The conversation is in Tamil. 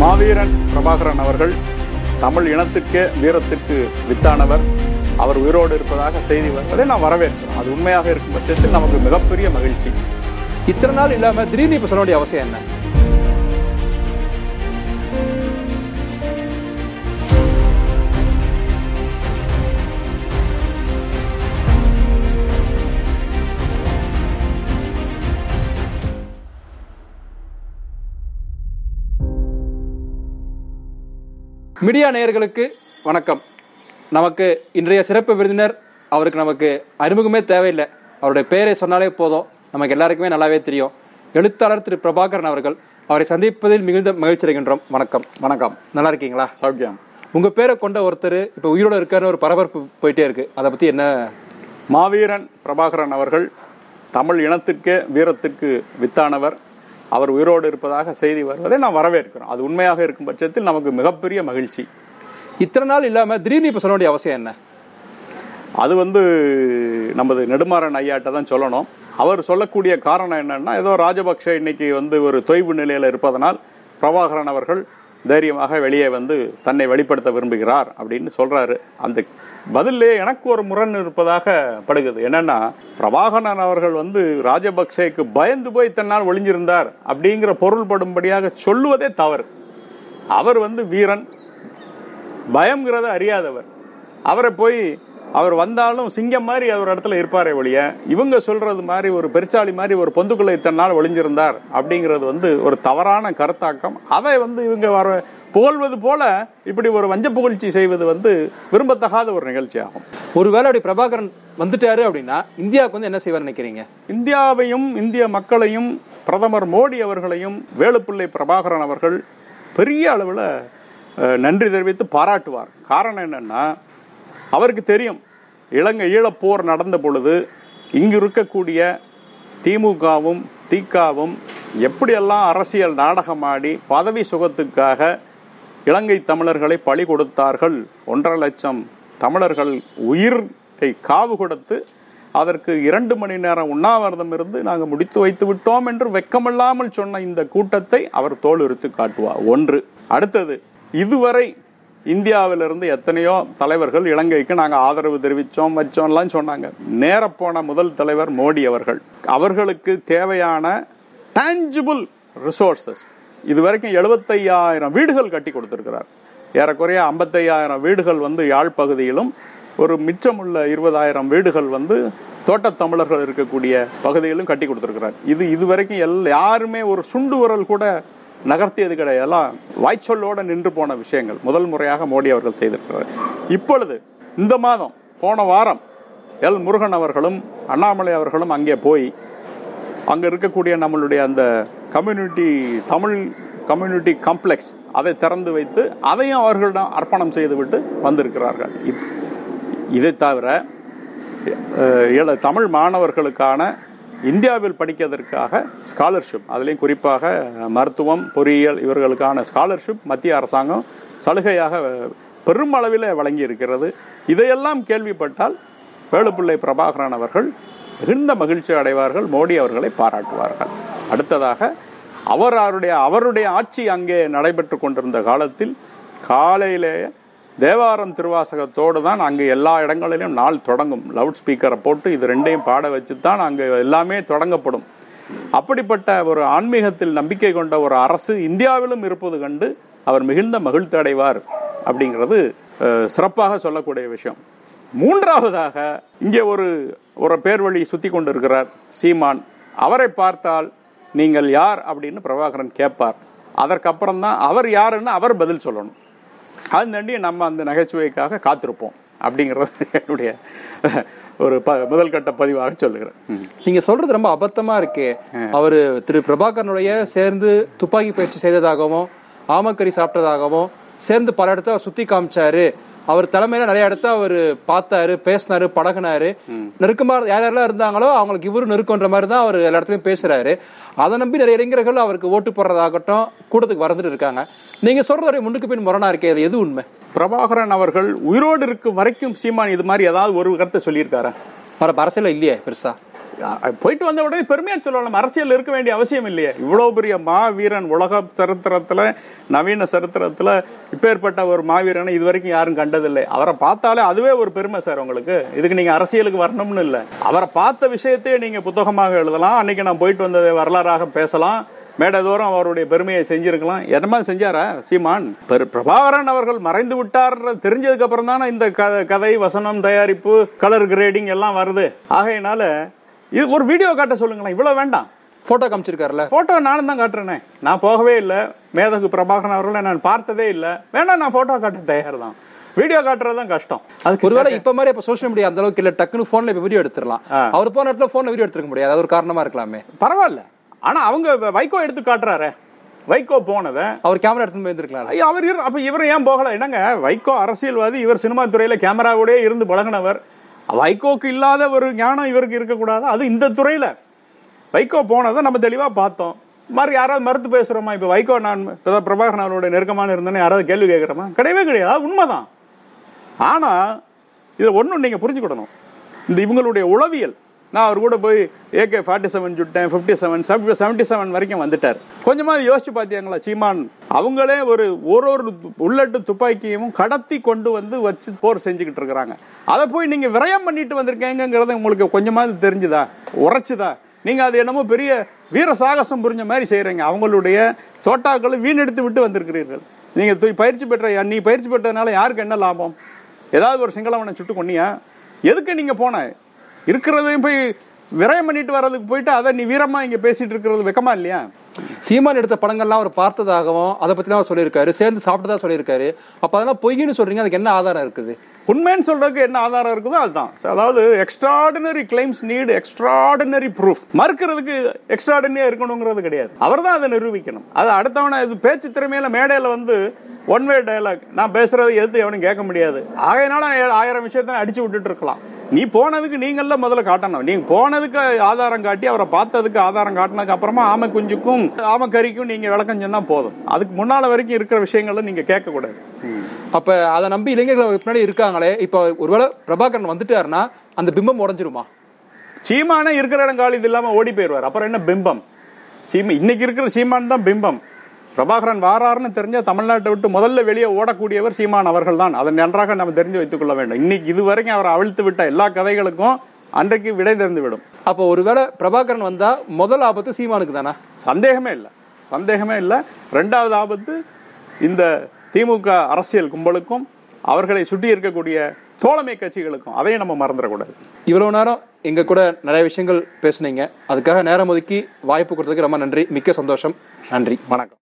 மாவீரன் பிரபாகரன் அவர்கள் தமிழ் இனத்துக்கே வீரத்திற்கு வித்தானவர். அவர் உயிரோடு இருப்பதாக செய்தி வருவதை நான் வரவேற்கிறோம். அது உண்மையாக இருக்கும் பட்சத்தில் நமக்கு மிகப்பெரிய மகிழ்ச்சி. இத்தனை நாள் இல்லாமல் திடீர்னு இப்போ சொல்ல வேண்டிய அவசியம் என்ன? மீடியா நேயர்களுக்கு வணக்கம். நமக்கு இன்றைய சிறப்பு விருந்தினர் அவருக்கு நமக்கு அறிமுகமே தேவையில்லை. அவருடைய பெயரை சொன்னாலே போதும். நமக்கு எல்லாருக்குமே நல்லாவே தெரியும். எழுத்தாளர் திரு பிரபாகரன் அவர்கள் அவரை சந்திப்பதில் மிகுந்த மகிழ்ச்சி அடைகின்றோம். வணக்கம். வணக்கம். நல்லா இருக்கீங்களா? சௌக்கியம். உங்க பேரை கொண்ட ஒருத்தர் இப்ப உயிரோட இருக்காருன்னு ஒரு பரபரப்பு போயிட்டே இருக்கு. அதை பத்தி என்ன? மாவீரன் பிரபாகரன் அவர்கள் தமிழ் இனத்திற்கே வீரத்திற்கு வித்தானவர். அவர் உயிரோடு இருப்பதாக செய்தி வருவதை நான் வரவேற்கிறோம். அது உண்மையாக இருக்கும் பட்சத்தில் நமக்கு மிகப்பெரிய மகிழ்ச்சி. இத்தனை நாள் இல்லாம திடீர்னு இப்ப சொல்ல வேண்டிய அவசியம் என்ன? அது வந்து நமது நெடுமாறன் ஐயாட்ட தான் சொல்லணும். அவர் சொல்லக்கூடிய காரணம் என்னன்னா ஏதோ ராஜபக்ஷ இன்னைக்கு வந்து ஒரு தொய்வு நிலையில இருப்பதனால் பிரபாகரன் அவர்கள் தைரியமாக வெளியே வந்து தன்னை வெளிப்படுத்த விரும்புகிறார் அப்படின்னு சொல்கிறாரு அந்த பதிலே எனக்கு ஒரு முரண் இருப்பதாக படுகிறது. என்னன்னா பிரபாகரன் அவர்கள் வந்து ராஜபக்சேக்கு பயந்து போய் தன்னால் ஒளிஞ்சிருந்தார் அப்படிங்கிற பொருள்படும்படியாக சொல்லுவதே தவறு. அவர் வந்து வீரன். பயம்ங்கிறத அறியாதவர். அவரை போய் அவர் வந்தாலும் சிங்கம் மாதிரி அவர் இடத்துல இருப்பாரே ஒழிய இவங்க சொல்றது மாதிரி ஒரு பெருச்சாளி மாதிரி ஒரு பொந்துக்குள்ள இத்தனை ஒளிஞ்சிருந்தார் அப்படிங்கிறது வந்து ஒரு தவறான கருத்தாக்கம். அதை வந்து இவங்க வர புகழ்வது போல இப்படி ஒரு வஞ்ச புகழ்ச்சி செய்வது வந்து விரும்பத்தகாத ஒரு நிகழ்ச்சி ஆகும் ஒருவேளை அப்படி பிரபாகரன் வந்துட்டாரு அப்படின்னா இந்தியாவுக்கு வந்து என்ன செய்வார் நினைக்கிறீங்க? இந்தியாவையும் இந்திய மக்களையும் பிரதமர் மோடி அவர்களையும் வேலுப்பிள்ளை பிரபாகரன் அவர்கள் பெரிய அளவில் நன்றி தெரிவித்து பாராட்டுவார். காரணம் என்னன்னா அவருக்கு தெரியும். இலங்கை ஈழப்போர் நடந்த பொழுது இங்கு இருக்கக்கூடிய திமுகவும் திகாவும் எப்படியெல்லாம் அரசியல் நாடகமாடி பதவி சுகத்துக்காக இலங்கை தமிழர்களை பழி கொடுத்தார்கள்? ஒன்றரை லட்சம் தமிழர்கள் உயிரை காவு கொடுத்து அதற்கு இரண்டு மணி நேரம் உண்ணாவிரதம் இருந்து நாங்கள் முடித்து வைத்து விட்டோம் என்று வெக்கமில்லாமல் சொன்ன இந்த கூட்டத்தை அவர் தோல் காட்டுவார் ஒன்று. அடுத்தது இதுவரை இந்தியாவிலிருந்து எத்தனையோ தலைவர்கள் இலங்கைக்கு நாங்கள் ஆதரவு தெரிவித்தோம் வச்சோம்லாம் சொன்னாங்க. நேரப்போன முதல் தலைவர் மோடி அவர்கள். அவர்களுக்கு தேவையான டான்ஜிபிள் ரிசோர்சஸ் இதுவரைக்கும் எழுபத்தையாயிரம் வீடுகள் கட்டி கொடுத்துருக்கிறார். ஏறக்குறைய ஐம்பத்தையாயிரம் வீடுகள் வந்து யாழ் பகுதியிலும் ஒரு மிச்சமுள்ள இருபதாயிரம் வீடுகள் வந்து தோட்டத் தமிழர்கள் இருக்கக்கூடிய பகுதியிலும் கட்டி கொடுத்துருக்கிறார். இது இதுவரைக்கும் எல் யாருமே ஒரு சுண்டு உரல் கூட நகர்த்தியது கிடையெல்லாம் வாய்ச்சொல்லோடு நின்று போன விஷயங்கள். முதல் முறையாக மோடி அவர்கள் செய்திருக்கிறார். இப்பொழுது இந்த மாதம் போன வாரம் எல் முருகன் அவர்களும் அண்ணாமலை அவர்களும் அங்கே போய் அங்கே இருக்கக்கூடிய நம்மளுடைய அந்த கம்யூனிட்டி தமிழ் கம்யூனிட்டி காம்ப்ளெக்ஸ் அதை திறந்து வைத்து அதையும் அவர்களிடம் அர்ப்பணம் செய்துவிட்டு வந்திருக்கிறார்கள். இப்- இதை தவிர தமிழ் மாணவர்களுக்கான இந்தியாவில் படிக்கிறதற்காக ஸ்காலர்ஷிப் அதுலேயும் குறிப்பாக மருத்துவம் பொறியியல் இவர்களுக்கான ஸ்காலர்ஷிப் மத்திய அரசாங்கம் சலுகையாக பெருமளவில் வழங்கி இருக்கிறது இதையெல்லாம் கேள்விப்பட்டால் வேலுப்பிள்ளை பிரபாகரன் அவர்கள் மிகுந்த மகிழ்ச்சி அடைவார்கள் மோடி அவர்களை பாராட்டுவார்கள். அடுத்ததாக அவர் அவருடைய அவருடைய ஆட்சி அங்கே நடைபெற்று கொண்டிருந்த காலத்தில் காலையிலேயே தேவாரம் திருவாசகத்தோடு தான் அங்கே எல்லா இடங்களிலும் நாள் தொடங்கும். லவுட் ஸ்பீக்கரை போட்டு இது ரெண்டையும் பாட வச்சு தான் அங்கே எல்லாமே தொடங்கப்படும். அப்படிப்பட்ட ஒரு ஆன்மீகத்தில் நம்பிக்கை கொண்ட ஒரு அரசு இந்தியாவிலும் இருப்பது கண்டு அவர் மிகுந்த மகிழ்ச்சி அடைவார் அப்படிங்கிறது சிறப்பாக சொல்லக்கூடிய விஷயம். மூன்றாவதாக இங்கே ஒரு ஒரு பேர் வழி சுற்றி கொண்டிருக்கிறார் சீமான். அவரை பார்த்தால் நீங்கள் யார் அப்படின்னு பிரபாகரன் கேட்பார். அதற்கப்புறம் தான் அவர் யாருன்னு அவர் பதில் சொல்லணும். அது தாண்டி நம்ம அந்த நகைச்சுவைக்காக காத்திருப்போம் அப்படிங்கிறது என்னுடைய ஒரு ப முதல் கட்ட பதிவாக சொல்லுகிறேன். நீங்க சொல்றது ரொம்ப அபத்தமா இருக்கு. அவரு திரு பிரபாகரனுடைய சேர்ந்து துப்பாக்கி பயிற்சி செய்ததாகவும் ஆமக்கறி சாப்பிட்டதாகவும் சேர்ந்து பல இடத்த சுத்தி காமிச்சாரு. அவர் தலைமையில நிறைய இடத்த அவர் பார்த்தாரு பேசினாரு பழகுனாரு. நெருக்கமா யார் யாரெல்லாம் இருந்தாங்களோ அவங்களுக்கு இவரு நெருக்கன்ற மாதிரி தான் அவர் எல்லா இடத்துலயும் பேசுறாரு. அதை நம்பி நிறைய இளைஞர்கள் அவருக்கு ஓட்டு போடுறதாகட்டும் கூட்டத்துக்கு வரந்துட்டு இருக்காங்க. நீங்க சொல்றது முன்னுக்கு பின் முரணா இருக்கே எது உண்மை? பிரபாகரன் அவர்கள் உயிரோடு இருக்கும் வரைக்கும் சீமான் இது மாதிரி ஏதாவது ஒரு கருத்தை சொல்லியிருக்காரா? வர அரசியல இல்லையே பெருசா. போயிட்டு வந்த உடனே பெருமையா சொல்லலாம். அரசியல் இருக்க வேண்டிய அவசியம் இல்லையே. இவ்வளவு பெரிய மாவீரன் உலக சரித்திரத்துல நவீன சரித்திரத்துல இப்பேற்பட்ட ஒரு மாவீரனை இது வரைக்கும் யாரும் கண்டதில்லை. அவரை பார்த்தாலே அதுவே ஒரு பெருமை சார் உங்களுக்கு. இதுக்கு நீங்க அரசியலுக்கு வரணும்னு இல்லை. அவரை பார்த்த விஷயத்தையே நீங்க புத்தகமாக எழுதலாம். அன்னைக்கு நான் போயிட்டு வந்ததை வரலாறாக பேசலாம். மேடதோறும் அவருடைய பெருமையை செஞ்சிருக்கலாம். என்னமா செஞ்சாரா சீமான்? பெரு பிரபாகரன் அவர்கள் மறைந்து விட்டார். தெரிஞ்சதுக்கு அப்புறம் தானே இந்த கதை வசனம் தயாரிப்பு கலர் கிரேடிங் எல்லாம் வருது. ஆகையினால இது ஒரு வீடியோ காட்ட சொல்லுங்களேன். இவ்வளவு வேண்டாம். போட்டோ காமிச்சிருக்காருல்ல? போட்டோ நானும் தான் காட்டுறேனே. நான் போகவே இல்லை. மேதகு பிரபாகரன் அவர்களை நான் பார்த்ததே இல்லை. வேணா நான் போட்டோ காட்ட தயார் தான் வீடியோ காட்டுறது தான் கஷ்டம். அதுக்கு ஒருவேளை இப்ப மாதிரி இப்ப சோஷியல் மீடியா அந்த அளவுக்கு இல்ல. டக்குன்னு போன்ல இப்ப வீடியோ எடுத்துடலாம். அவர் போன இடத்துல போன்ல வீடியோ எடுத்துக்க முடியாது. அது ஒரு காரணமா இருக்கலாமே. பரவாயில்ல. ஆனா அவங்க வைகோ எடுத்து காட்டுறாரே. வைகோ போனதை அவர் கேமரா எடுத்து போய் இருந்திருக்கலாம் ஐயா, அவர் அப்ப இவர் ஏன் போகல? என்னங்க? வைகோ அரசியல்வாதி இவர் சினிமா துறையில கேமராவோடே இருந்து பழகினவர். வைகோக்கு இல்லாத ஒரு ஞானம் இவருக்கு இருக்கக்கூடாது. அது இந்த துறையில். வைகோ போனதை நம்ம தெளிவாக பார்த்தோம். மாதிரி யாராவது மறுத்து பேசுகிறோமா இப்போ வைகோ நான் இப்பதான் பிரபாகரன் அவரோட நெருக்கமான இருந்தேன்னு யாராவது கேள்வி கேட்குறோமா? கிடையவே கிடையாது. உண்மைதான். ஆனால் இதை ஒன்றும் நீங்கள் புரிஞ்சுக்கிடணும். இந்த இவங்களுடைய உளவியல். நான் அவர் கூட போய் ஏகே ஃபார்ட்டி செவன் சுட்டேன் ஃபிஃப்டி செவன் செவன்ட்டி செவன் வரைக்கும் வந்துட்டார். கொஞ்சமாவது யோசிச்சு பார்த்தியாங்களா சீமான் அவங்களே ஒரு ஒரு ஒரு உள்ளட்டு துப்பாக்கியும் கடத்தி கொண்டு வந்து வச்சு போர் செஞ்சுக்கிட்டு இருக்கிறாங்க. அதை போய் நீங்கள் விரயம் பண்ணிட்டு வந்திருக்கீங்கிறது உங்களுக்கு கொஞ்சமாவது தெரிஞ்சுதா? உரைச்சுதா? நீங்கள் அது என்னமோ பெரிய வீர சாகசம் புரிஞ்ச மாதிரி செய்கிறீங்க அவங்களுடைய தோட்டாக்களை வீணெடுத்து விட்டு வந்திருக்கிறீர்கள். நீங்கள் தூய் பயிற்சி பெற்ற நீ பயிற்சி பெற்றதுனால யாருக்கு என்ன லாபம்? ஏதாவது ஒரு சிங்களவனை சுட்டு கொண்டியா எதுக்கு நீங்கள் போன? இருக்கிறதையும் போய் விரயம் பண்ணிட்டு வர்றதுக்கு போயிட்டு அதை நீ வீரமாக இங்கே பேசிகிட்டு இருக்கிறது வெக்கமா இல்லையா? சீமான் எடுத்த படங்கள்லாம் அவர் பார்த்ததாகவும் அதை பற்றிலாம் அவர் சொல்லியிருக்காரு. சேர்ந்து சாப்பிட்டதா சொல்லியிருக்காரு. அப்போ அதெல்லாம் பொய்ன்னு சொல்கிறீங்க அதுக்கு என்ன ஆதாரம் இருக்குது? உண்மைன்னு சொல்றதுக்கு என்ன ஆதாரம் இருக்குதோ அதுதான். அதாவது extraordinary claims need extraordinary proof மறுக்கிறதுக்கு எக்ஸ்ட்ராடினரியா இருக்கணுங்கிறது கிடையாது. அவர் தான் அதை நிரூபிக்கணும். அது அடுத்தவனை இது பேச்சு திறமையில மேடையில வந்து ஒன் வே டயலாக் நான் பேசுறதை எதிர்த்து எவனும் கேட்க முடியாது. ஆகையினால ஆயிரம் விஷயத்த அடிச்சு விட்டுட்டு இருக்கலாம். நீ போனதுக்கு நீங்கள முதல்ல காட்டணும். நீங்க போனதுக்கு ஆதாரம் காட்டி அவரை பார்த்ததுக்கு ஆதாரம் காட்டினதுக்கு அப்புறமா ஆமை குஞ்சுக்கும் ஆமை கறிக்கும் நீங்க விளக்கம் சொன்னா போதும். அதுக்கு முன்னால வரைக்கும் இருக்கிற விஷயங்களை நீங்க கேட்க கூடாது அப்ப அதை நம்பி இளைஞர்கள் பின்னாடி இருக்காங்களே இப்ப ஒருவேளை பிரபாகரன் வந்துட்டாருன்னா அந்த பிம்பம் உடஞ்சிருமா? சீமானே இருக்கிற இடம் காலி இது இல்லாம ஓடி போயிடுவார். அப்புறம் என்ன பிம்பம்? சீமா இன்னைக்கு இருக்கிற சீமான் தான் பிம்பம். பிரபாகரன் வாராருன்னு தெரிஞ்சா தமிழ்நாட்டை விட்டு முதல்ல வெளியே ஓடக்கூடியவர் சீமான் அவர்கள் தான் அதை நன்றாக நம்ம தெரிஞ்சு வைத்துக் கொள்ள வேண்டும். இன்னைக்கு இது வரைக்கும் அவரை அவிழ்த்து விட்ட எல்லா கதைகளுக்கும் அன்றைக்கு விடை தெரிந்து விடும் அப்போ ஒருவேளை பிரபாகரன் வந்தா முதல் ஆபத்து சீமானுக்கு தானே? சந்தேகமே இல்லை. சந்தேகமே இல்லை. ரெண்டாவது ஆபத்து இந்த திமுக அரசியல் கும்பலுக்கும் அவர்களை சுற்றி இருக்கக்கூடிய தோழமை கட்சிகளுக்கும். அதையும் நம்ம மறந்துடக்கூடாது. இவ்வளவு நேரம் எங்க கூட நிறைய விஷயங்கள் பேசுனீங்க. அதுக்காக நேரம் ஒதுக்கி வாய்ப்பு கொடுத்ததுக்கு ரொம்ப நன்றி. மிக்க சந்தோஷம். நன்றி. வணக்கம்.